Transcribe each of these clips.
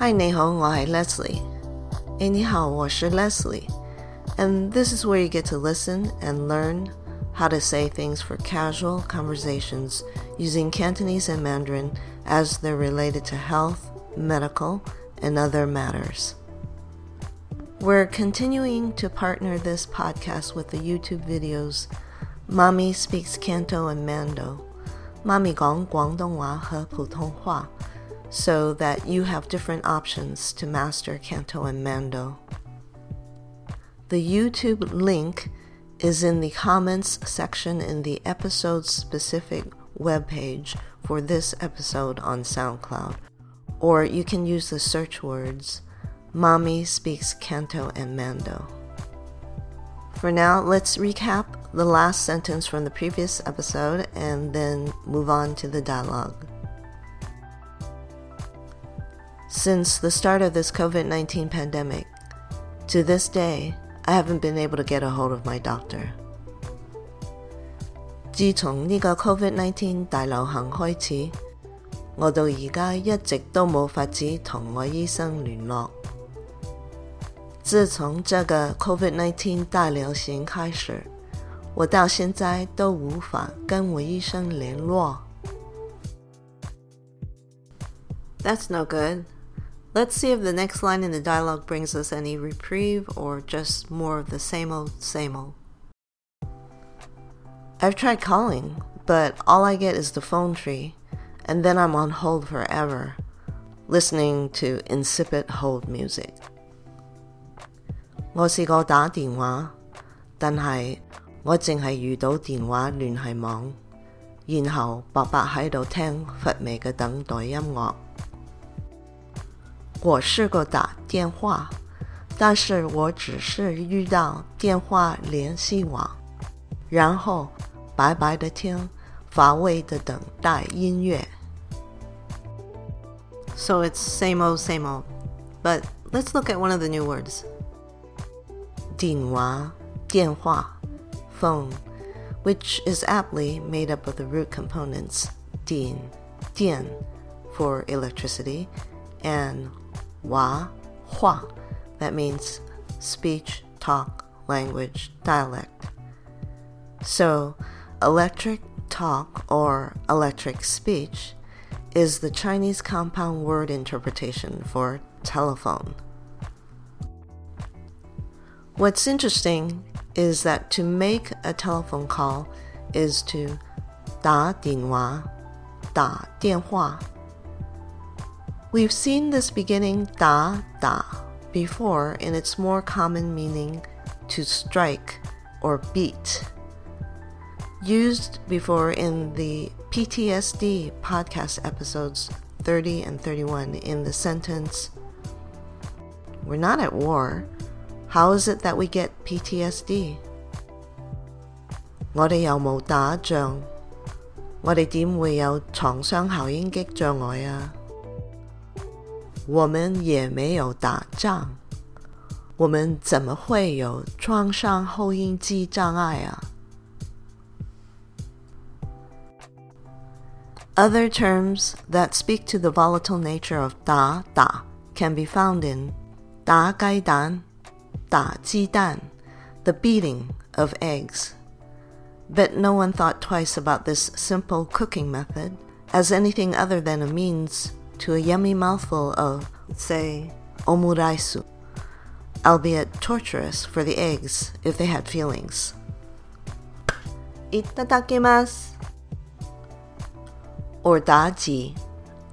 Hi，你好，我系 Leslie。诶，你好，我是 Leslie。And this is where you get to listen and learn how to say things for casual conversations using Cantonese and Mandarin as they're related to health, medical, and other matters. We're continuing to partner this podcast with the YouTube videos Mommy Speaks Canto and Mando, Mommy 讲广东话和普通话 so that you have different options to master Canto and Mando. The YouTube link is in the comments section in the episode specific webpage for this episode on SoundCloud, or you can use the search words Mommy Speaks Canto and Mando. For now, let's recap the last sentence from the previous episode and then move on to the dialogue. Since the start of this COVID 19 pandemic, to this day, I haven't been able to get a hold of my doctor. 自从呢个 COVID-19 大流行开始，我到而家一直都冇法子同我医生联络。自从这个 COVID-19 大流行开始，我到现在都无法跟我医生联络。That's no good. Let's see if the next line in the dialogue brings us any reprieve or just more of the same old, same old. I've tried calling, but all I get is the phone tree, and then I'm on hold forever, listening to insipid hold music. 我试过打电话，但系我净系遇到电话联系网，然后白白喺度听乏味嘅等待音乐。 我试过打电话，但是我只是遇到电话联系网，然后白白的听，乏味的等待音乐。So it's same old, same old. But let's look at one of the new words. 电话，电话, phone, which is aptly made up of the root components 电,电 for electricity and Wa, Hua. That means speech, talk, language, dialect. So, electric talk or electric speech is the Chinese compound word interpretation for telephone. What's interesting is that to make a telephone call is to 打电话,打电话 We've seen this beginning da da before in its more common meaning to strike or beat. Used before in the PTSD podcast episodes 30 and 31 in the sentence, We're not at war. How is it that we get PTSD? 我哋有冇打仗？我哋点会有创伤后应激障碍啊？ 我们也没有打仗，我们怎么会有创伤后应激障碍啊？Other terms that speak to the volatile nature of 打打 can be found in 打鸡蛋、打鸡蛋, the beating of eggs. But no one thought twice about this simple cooking method as anything other than a means to a yummy mouthful of, say, omuraisu, albeit torturous for the eggs if they had feelings. Itadakimasu. Or daji,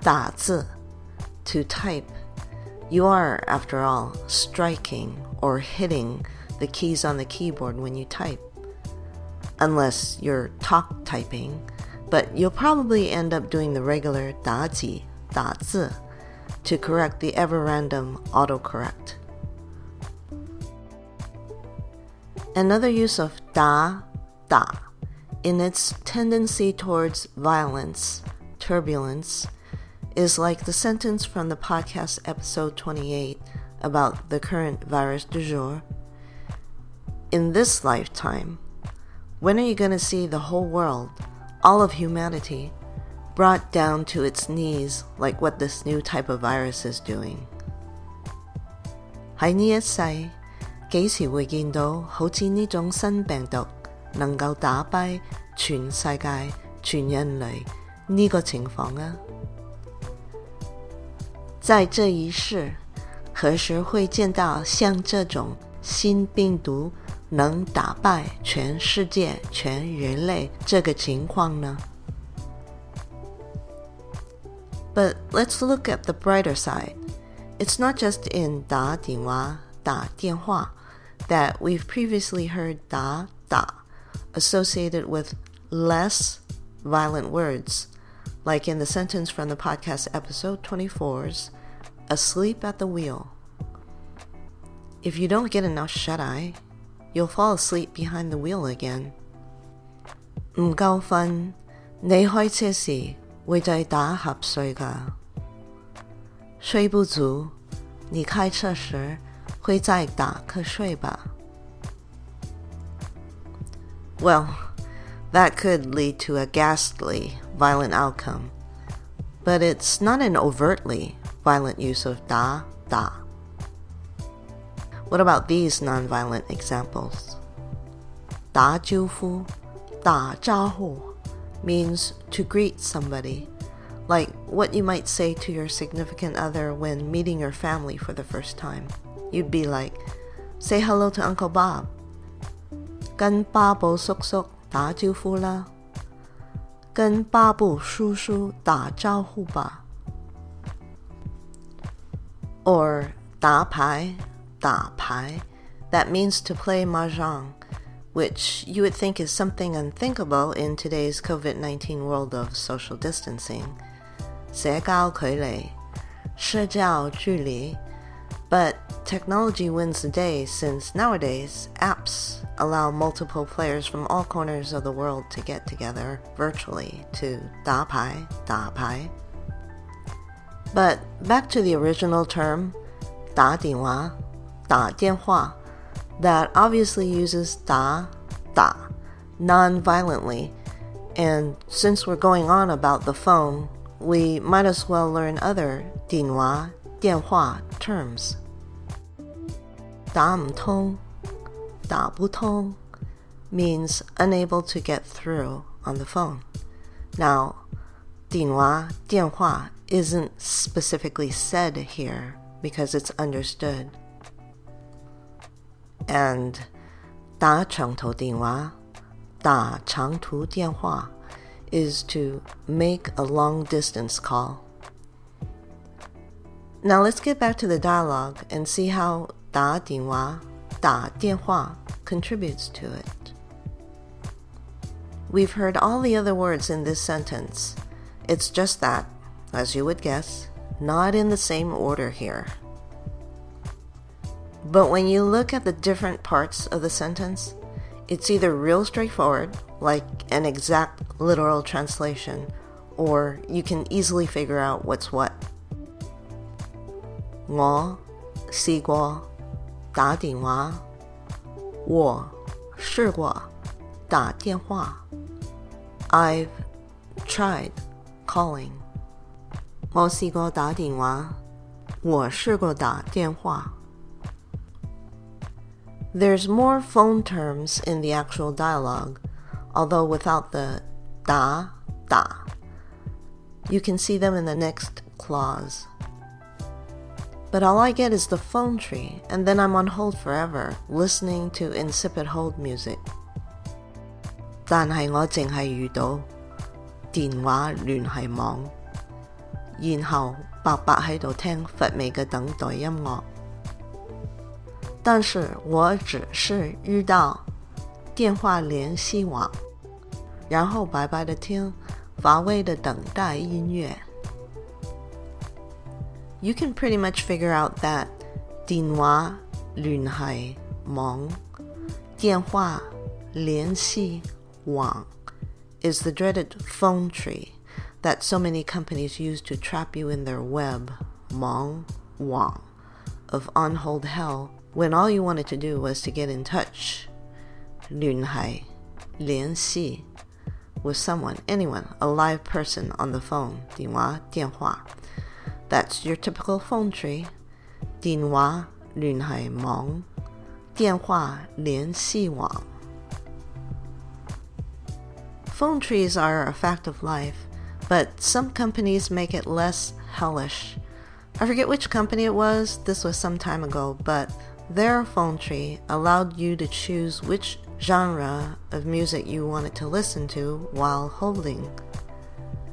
dazi, to type. You are, after all, striking or hitting the keys on the keyboard when you type. Unless you're talk typing, but you'll probably end up doing the regular daji 打字 to correct the ever random autocorrect. Another use of da da in its tendency towards violence, turbulence, is like the sentence from the podcast episode 28 about the current virus du jour. In this lifetime, when are you going to see the whole world, all of humanity, brought down to its knees like what this new type of virus is doing, 喺呢一世，几时会见到好似呢种新病毒能够打败全世界、全人类呢个情况啊？在这一世，何时会见到像这种新病毒能打败全世界、全人类这个情况呢 ？But let's look at the brighter side. It's not just in 打电话、打电话 that we've previously heard 打打 associated with less violent words, like in the sentence from the podcast episode 24's asleep at the wheel. If you don't get enough shut eye, you'll fall asleep behind the wheel again. 唔够瞓，你开车时 会再打瞌睡㗎。睡不足，你开车时会再打瞌睡吧。Well, that could lead to a ghastly, violent outcome, but it's not an overtly violent use of da, da. What about these nonviolent examples? 打招呼,打招呼 means to greet somebody, like what you might say to your significant other when meeting your family for the first time. You'd be like, say hello to Uncle Bob. 跟巴布叔叔打招呼啦。跟巴布叔叔打招呼吧。Or 打牌打牌, that means to play mahjong, which you would think is something unthinkable in today's COVID 19 world of social distancing. 社交距离,社交距离, but technology wins the day since nowadays apps allow multiple players from all corners of the world to get together virtually to 打牌,打牌. But back to the original term, 打电话打电话 that obviously uses 打打 non-violently. And since we're going on about the phone, we might as well learn other 电话电话 terms. 打唔通打不通 means unable to get through on the phone. Now, 电话电话 isn't specifically said here because it's understood and 打长途电话,打长途电话 is to make a long distance call. Now let's get back to the dialogue and see how 打电话,打电话 contributes to it. We've heard all the other words in this sentence. It's just that, as you would guess, not in the same order here. But when you look at the different parts of the sentence, it's either real straightforward, like an exact literal translation, or you can easily figure out what's what. 我试过打电话，我试过打电话。I've tried calling. 我试过打电话，我试过打电话。 there's more phone terms in the actual dialogue, although without the da, da. You can see them in the next clause. But all I get is the phone tree, and then I'm on hold forever, listening to insipid hold music. 但系我净系遇到电话联系网，然后白白喺度听乏味嘅等待音乐。 但是我只是遇到电话联系网，然后白白的听乏味的等待音乐。You can pretty much figure out that 电话联系网，电话联系网 is the dreaded phone tree that so many companies use to trap you in their web 网网 of on-hold hell when all you wanted to do was to get in touch, 联系,联系 with someone, anyone, a live person on the phone, 电话,电话. That's your typical phone tree. 电话 联系网，电话联系网。Phone trees are a fact of life, but some companies make it less hellish. I forget which company it was, this was some time ago, but their phone tree allowed you to choose which genre of music you wanted to listen to while holding.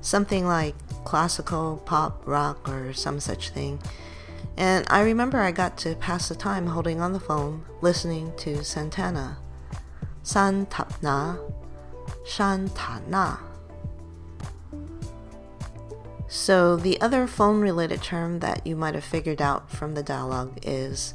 Something like classical, pop, rock, or some such thing. And I remember I got to pass the time holding on the phone, listening to Santana. Santana. Shantana. So, the other phone related term that you might have figured out from the dialogue is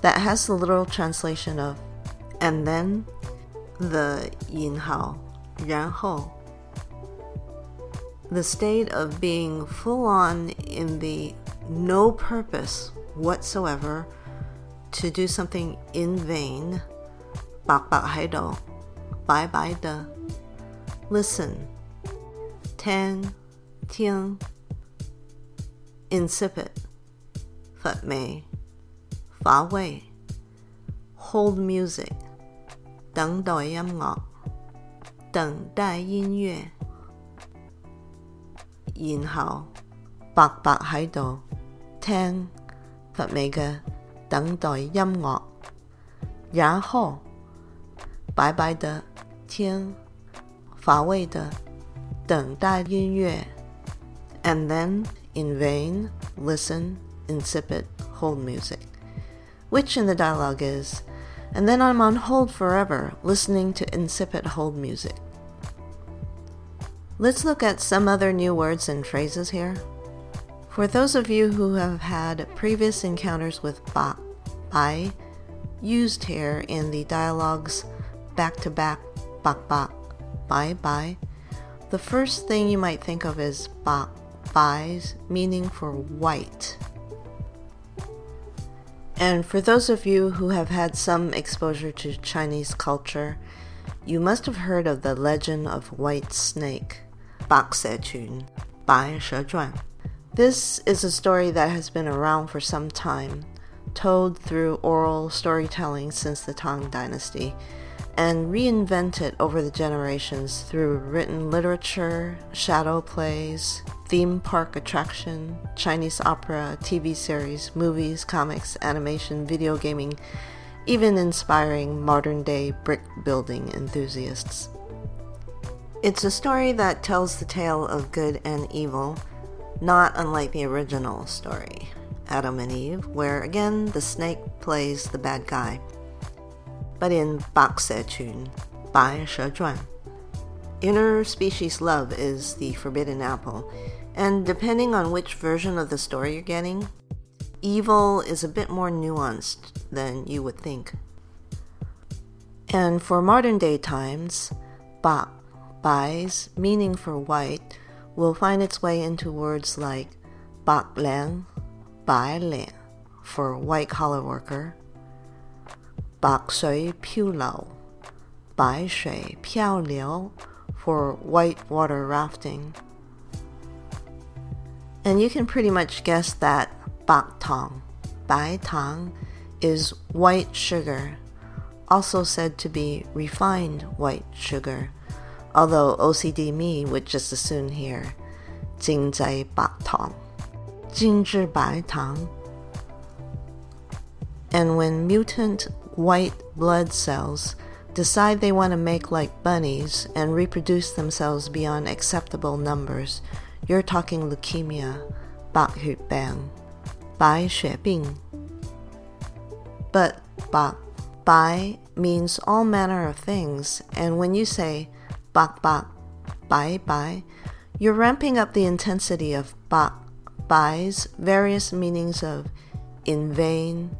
that has the literal translation of and then the yin hao, ran hou. The state of being full on in the no purpose whatsoever to do something in vain, bye bye. Listen, ten, tian insipid, fat mei. 乏味 hold music 等待音樂等待音樂然後白白喺度聽乏味嘅等待音樂然後白白的聽乏味的等待音樂，and then in vain listen insipid hold music, which in the dialogue is, and then I'm on hold forever listening to insipid hold music. Let's look at some other new words and phrases here. For those of you who have had previous encounters with ba, bai, used here in the dialogues back to back, bak bak, bye bye, the first thing you might think of is bak, bai's meaning for white. And for those of you who have had some exposure to Chinese culture, you must have heard of the legend of White Snake, Bak Se Chun, Bai She Zhuan. This is a story that has been around for some time, told through oral storytelling since the Tang Dynasty, and reinvented over the generations through written literature, shadow plays, theme park attraction, Chinese opera, TV series, movies, comics, animation, video gaming, even inspiring modern day brick building enthusiasts. It's a story that tells the tale of good and evil, not unlike the original story, Adam and Eve, where again the snake plays the bad guy but in Bak Se Chun, Bai She Zhuan. Interspecies love is the forbidden apple, and depending on which version of the story you're getting, evil is a bit more nuanced than you would think. And for modern day times, Ba, Bai's meaning for white will find its way into words like Bak Liang, Bai Liang for white collar worker, 白水漂流，白水漂流 for white water rafting. And you can pretty much guess that bak tang, bai tang, is white sugar, also said to be refined white sugar, although OCD me would just as soon hear 精在白糖,精致白糖. And when mutant white blood cells decide they want to make like bunnies and reproduce themselves beyond acceptable numbers, you're talking leukemia, 白血病,白血病. But 白,白 means all manner of things, and when you say 白白,白白, you're ramping up the intensity of 白, bai's various meanings of in vain,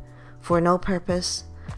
for no purpose,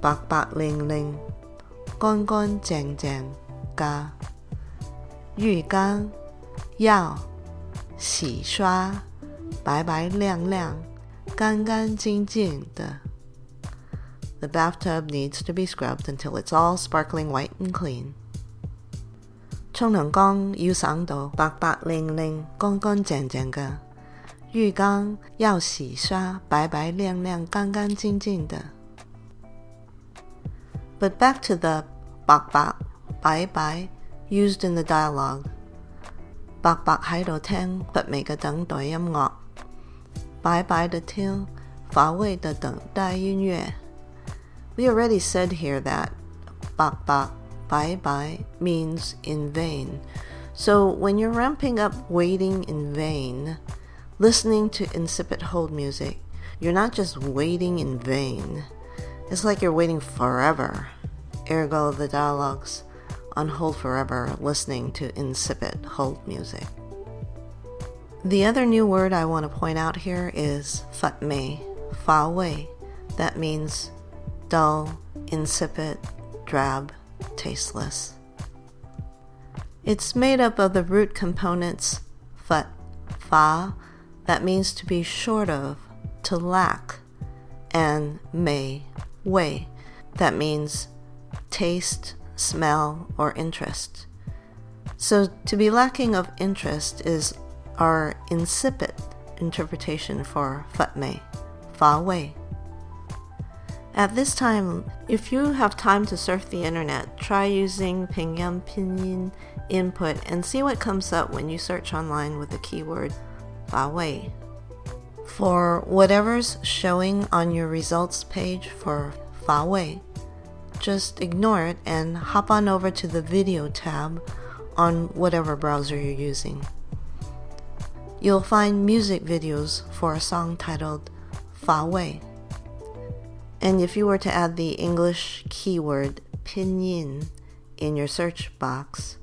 白白令令、乾乾淨淨㗎。浴缸要洗刷白白亮亮、干干净净的。The bathtub needs to be scrubbed until it's all sparkling white and clean. 沖涼缸要省到白白令令、乾乾淨淨嘅。浴缸要洗刷白白亮亮、干干净净的。But back to the 白白、白白 used in the dialogue. 白白喺度听不美嘅等待音乐，白白的听乏味的等待音乐。We already said here that 白白白白 means in vain. So when you're ramping up waiting in vain, listening to insipid hold music, you're not just waiting in vain. It's like you're waiting forever. Ergo the dialogues on hold forever listening to insipid hold music. The other new word I want to point out here is fat mei, fa wei. That means dull, insipid, drab, tasteless. It's made up of the root components fat, fa, that means to be short of, to lack, and mei, wei, that means taste, smell, or interest. So to be lacking of interest is our insipid interpretation for fat mei, fa wei. At this time, if you have time to surf the internet, try using Pinyin Pinyin input and see what comes up when you search online with the keyword Fa Wei. For whatever's showing on your results page for Fa Wei, just ignore it and hop on over to the video tab on whatever browser you're using. You'll find music videos for a song titled Fa Wei. And if you were to add the English keyword pinyin in your search box,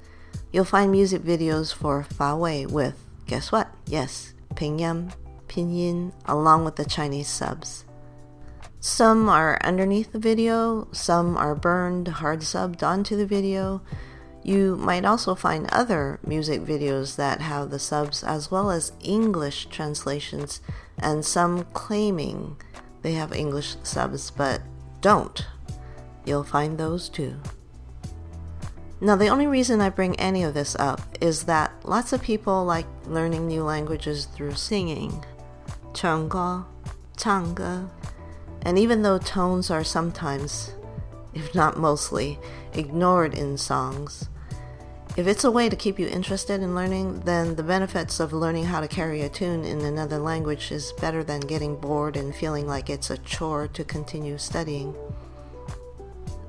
you'll find music videos for Fa Wei with, guess what? Yes, Pinyin, Along with the Chinese subs. Some are underneath the video, some are burned, hard subbed onto the video. You might also find other music videos that have the subs as well as English translations, and some claiming they have English subs but don't. You'll find those too. Now, the only reason I bring any of this up is that lots of people like learning new languages through singing. 唱歌, changa, and even though tones are sometimes, if not mostly, ignored in songs, if it's a way to keep you interested in learning, then the benefits of learning how to carry a tune in another language is better than getting bored and feeling like it's a chore to continue studying.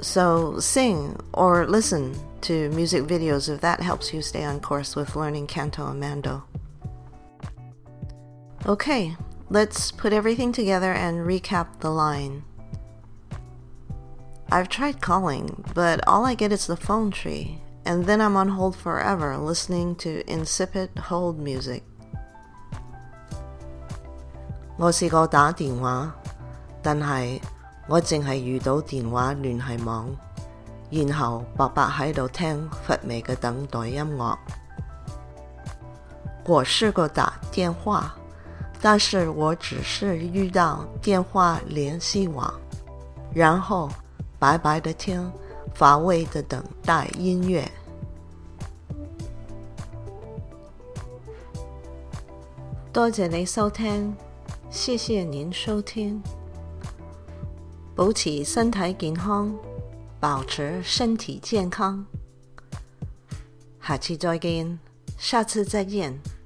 So, sing or listen to music videos if that helps you stay on course with learning Canto and Mando. Okay, let's put everything together and recap the line. I've tried calling, but all I get is the phone tree, and then I'm on hold forever listening to insipid hold music. 我试过打电话，但系我净系遇到电话联系网，然后白白喺度听乏味嘅等待音乐。我试过打电话。 但是我只是遇到電話聯繫網，然後白白的聽，乏味的等待音樂。多謝你收聽，謝謝您收聽，保持身體健康，保持身體健康，下次再見，下次再見。